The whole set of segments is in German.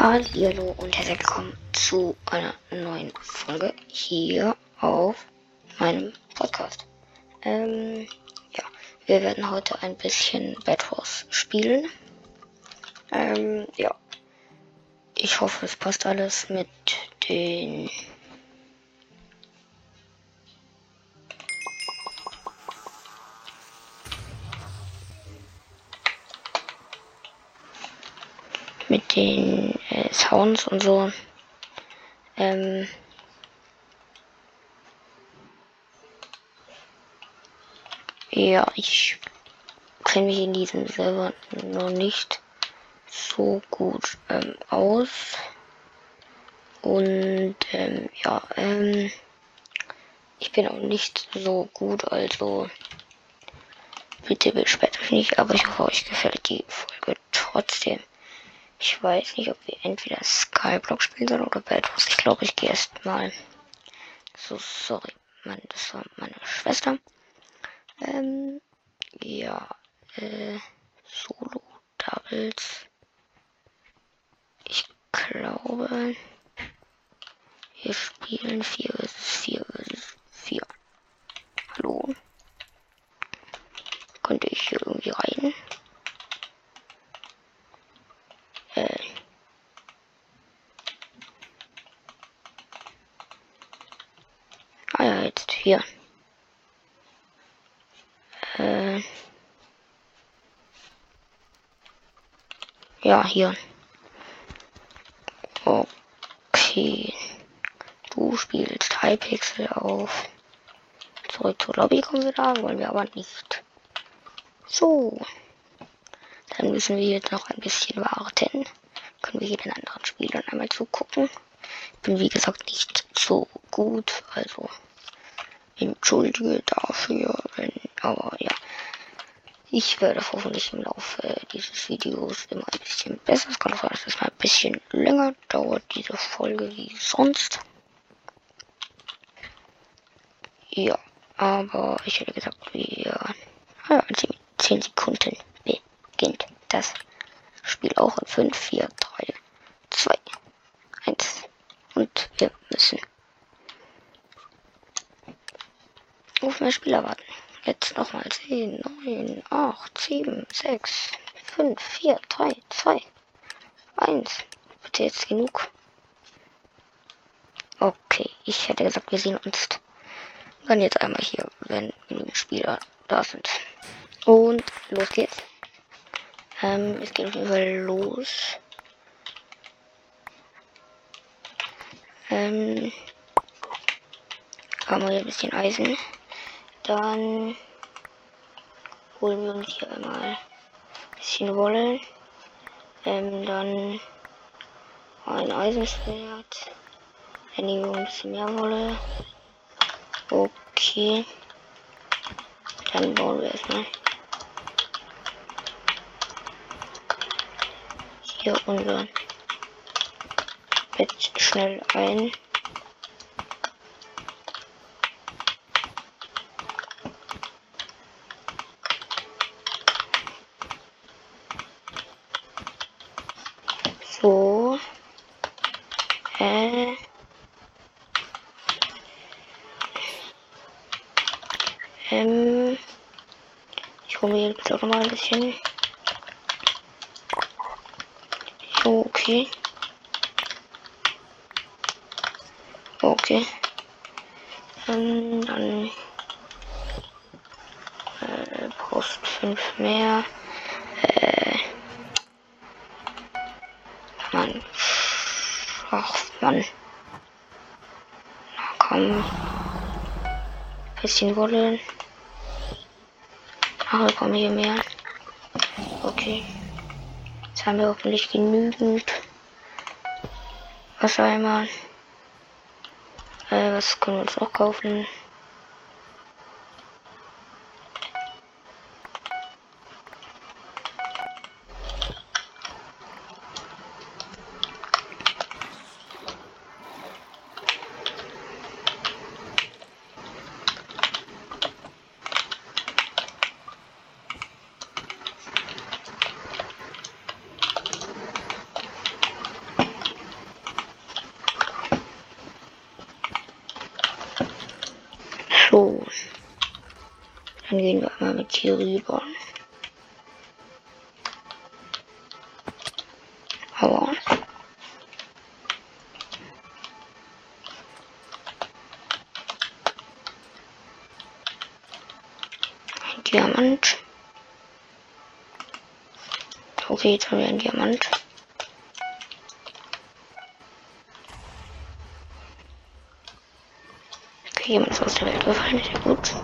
Hallo und herzlich willkommen zu einer neuen Folge hier auf meinem Podcast. Ähm, ja, wir werden heute ein bisschen Bad Wars spielen. Ähm, ja. Ich hoffe, es passt alles mit den mit den Sounds und so. Ähm, ja, ich kenne mich in diesem Server noch nicht so gut ähm, aus. Und ähm, ja, ähm, ich bin auch nicht so gut, also bitte beschwert euch nicht, aber ich hoffe, euch gefällt die Folge trotzdem. Ich weiß nicht, ob wir entweder Skyblock spielen sollen oder Wars. Ich glaube, ich gehe erst mal. So, sorry. Mann, das war meine Schwester. Ähm, ja, äh, Solo Doubles. Ich glaube, wir spielen 4 vs 4 vs 4. Hallo? Könnte ich hier irgendwie rein? Äh. Ah ja, jetzt hier. Äh. Ja, hier. Okay. Du spielst Hypixel auf. Zurück zur Lobby kommen wir da, wollen wir aber nicht. So. Dann müssen wir jetzt noch ein bisschen warten. Können wir hier den anderen Spielern einmal zugucken. Ich bin wie gesagt nicht so gut, also entschuldige dafür, wenn, aber ja. Ich werde hoffentlich im Laufe dieses Videos immer ein bisschen besser. Es kann auch sein, dass es mal ein bisschen länger dauert, diese Folge wie sonst. Ja, aber ich hätte gesagt, wir ja, 10 Sekunden beginnt das Spiel auch in 5, 4, 3, 2, 1. Und wir müssen mehr Spieler warten. Jetzt nochmal 10, 9, 8, 7, 6, 5, 4, 3, 2, 1. Bitte jetzt genug. Okay, ich hätte gesagt, wir sehen uns dann jetzt einmal hier, wenn genügend Spieler da sind. Und los geht's. Ähm, es geht auf jeden Fall los. Ähm, haben wir hier ein bisschen Eisen. Dann holen wir uns hier einmal ein bisschen Wolle. Ähm, dann ein Eisenschwert. Dann nehmen wir ein bisschen mehr Wolle. Okay. Dann bauen wir erstmal hier unser Bett schnell ein. So. Äh. Ähm. Ich hole mir ein bisschen. So, okay. Okay. Ähm, dann äh, Post 5 mehr. Äh, Mann. Ach, Mann. Na komm. Bisschen Wolle. Ach, wir kommen hier mehr. Okay. Jetzt haben wir hoffentlich genügend Wassereimer. Äh, was können wir uns noch kaufen? So. Dann gehen wir einmal mit hier rüber. Aber. Ein Diamant. Okay, jetzt haben wir einen Diamant. Okay, jemand ist aus der Welt gefallen, sehr gut.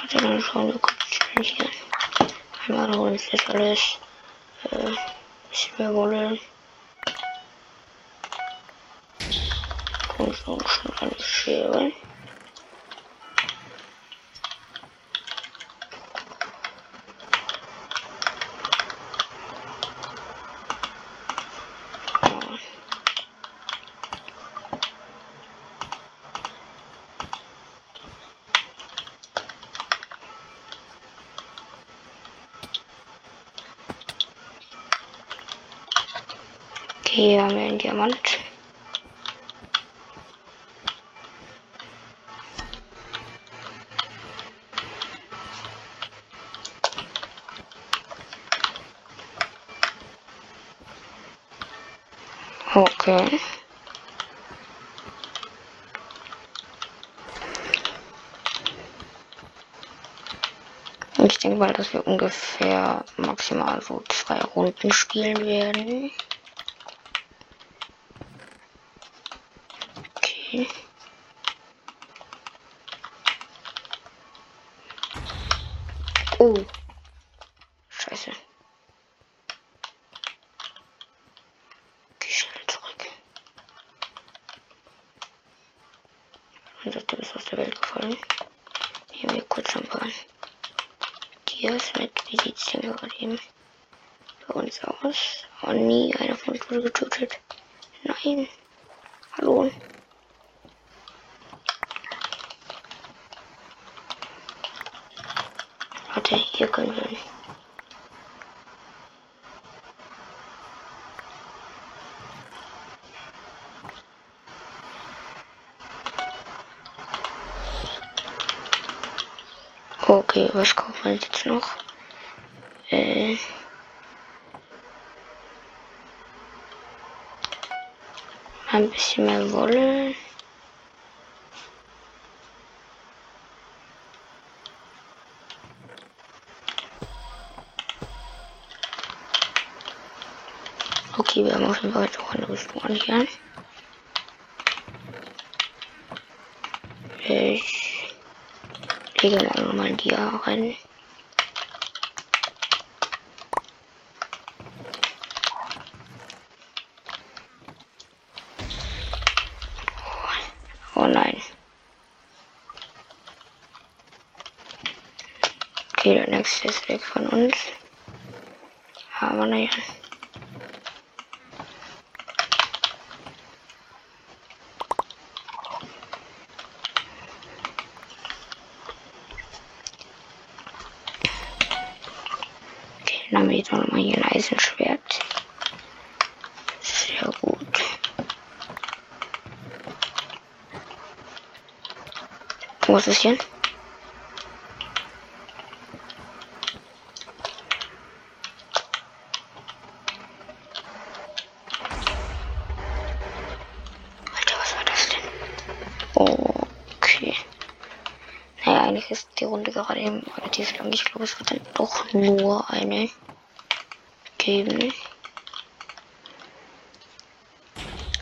Warte, dann schauen wir kurz schnell hier. Einmal holen uns das alles. Äh, bisschen mehr Wolle. Und so schon alles Schere. Okay, haben wir einen Diamant. Okay. Ich denke mal, dass wir ungefähr maximal so zwei Runden spielen werden. Okay. Oh. Scheiße. Geh schnell zurück. Unser Typ ist aus der Welt gefallen. Hier wir kurz ein paar Tiers mit. Wie sieht's denn gerade eben bei uns aus? Oh nie, einer von uns wurde getötet. Nein. Hallo. Warte, hier können wir. Okay, was kaufen wir jetzt noch? Äh. Ein bisschen mehr Wolle. Okay, wir jetzt auch eine an hier. Ich lege mal nochmal die rein. Oh nein. Okay, der nächste ist weg von uns. Aber naja. Jetzt auch nochmal hier ein Eisenschwert. Sehr gut. Wo ist es hier? Alter, was war das denn? Okay. Naja, eigentlich ist die Runde gerade eben relativ lang. Ich glaube, es wird dann doch nur eine geben.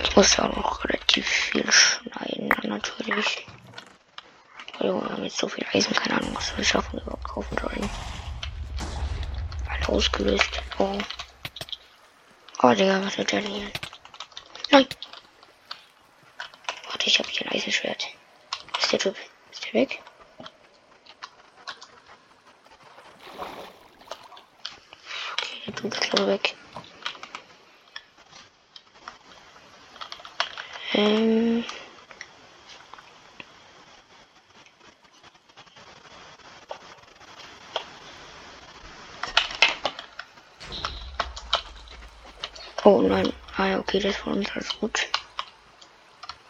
Ich muss ja auch noch relativ viel schneiden, natürlich. Also, wir haben jetzt so viel Eisen, keine Ahnung, was wir schaffen überhaupt kaufen sollen. Alle ausgelöst. Oh. Oh, Digga, was wird denn hier? Nein! Warte, ich habe hier ein Eisenschwert. Ist der Typ? Ist der weg? Der Typ ist glaube weg. Ähm. Oh nein. Ah ja, okay, das war uns alles gut.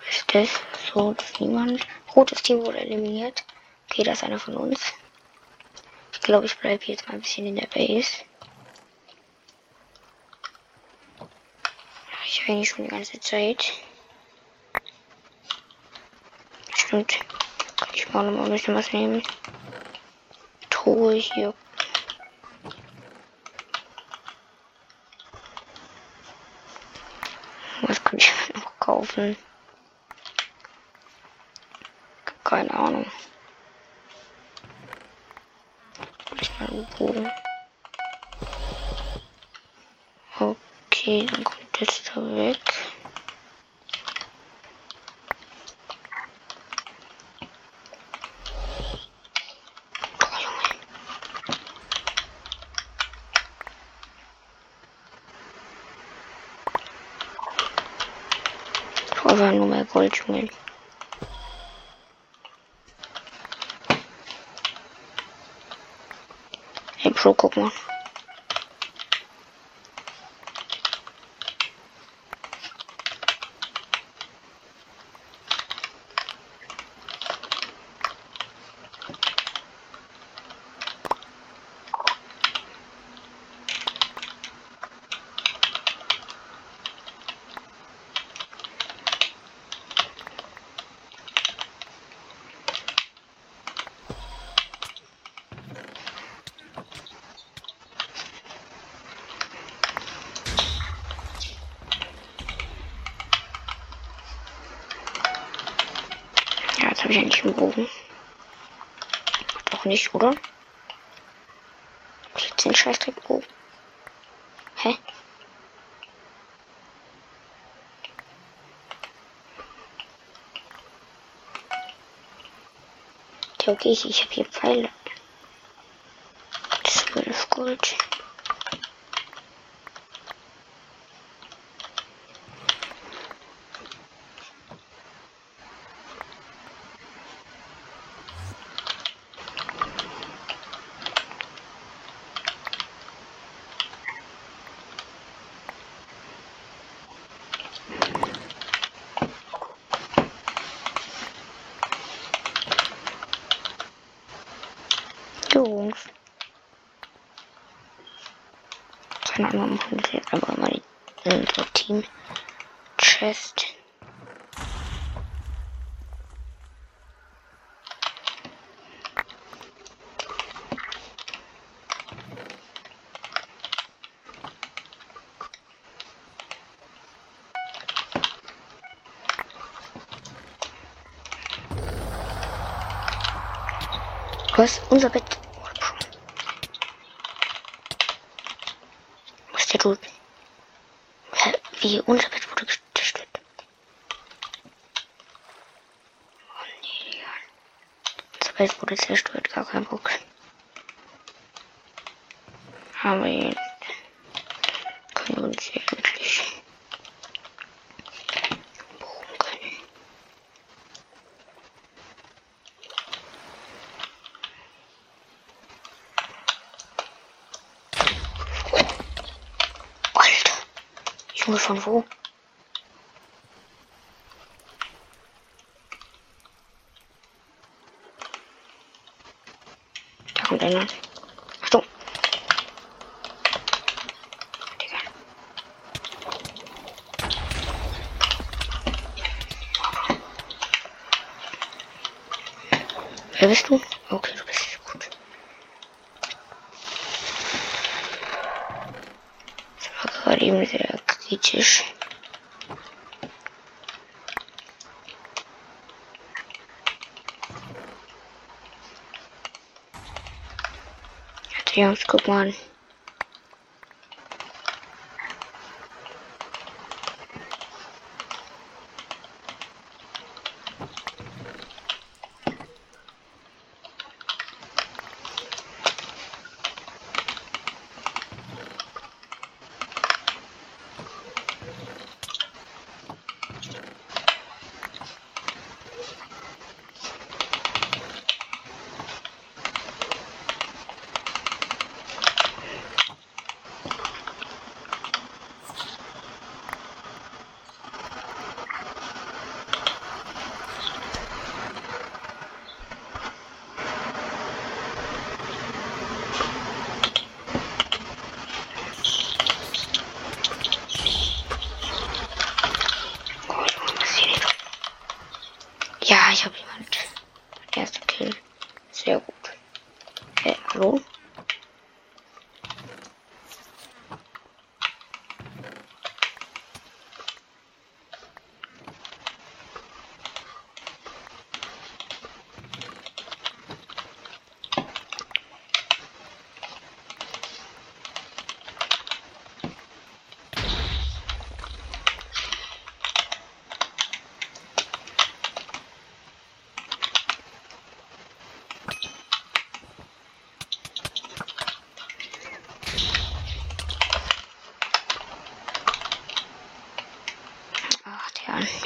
Ist das? So, das ist niemand. Rotes Team wurde eliminiert. Okay, das ist einer von uns. Ich glaube, ich bleibe jetzt mal ein bisschen in der Base. Ich eigentlich schon die ganze Zeit. Stimmt. Kann ich mal noch mal ein bisschen was nehmen. Truhe hier. Was kann ich noch kaufen? Keine Ahnung. Ich mal wo. Okay, dann kommt jetzt da weg. Oh, Junge. Ich brauche nur mehr Gold, Junge. Hey, Pro, guck mal. Habe ich eigentlich einen Bogen. Doch nicht, oder? Hab ich jetzt den Scheißdreckbogen? Hä? Ja, okay, ich, ich habe hier Pfeile. Zwölf Gold. Jungs. Keine Ahnung, machen wir jetzt einfach mal die, unser Team Chest. Was? Unser Bett. Was der tut? Wie? Unser Bett wurde zerstört. Oh nee. Unser Bett wurde zerstört, gar kein Bock. Aber jetzt können wir uns hier von wo? Da kommt einer. Achtung. Digga. Wer bist du? Okay, du bist gut. Das war gerade eben sehr видишь. Трем скупан.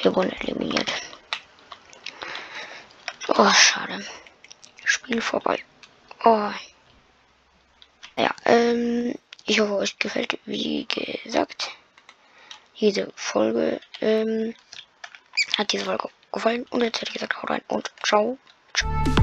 Wir wurden eliminiert. Oh, schade. Spiel vorbei. Oh. Ja, ähm, ich hoffe, euch gefällt, wie gesagt, diese Folge. Ähm, hat diese Folge gefallen. Und jetzt hätte ich gesagt, haut rein und ciao. ciao.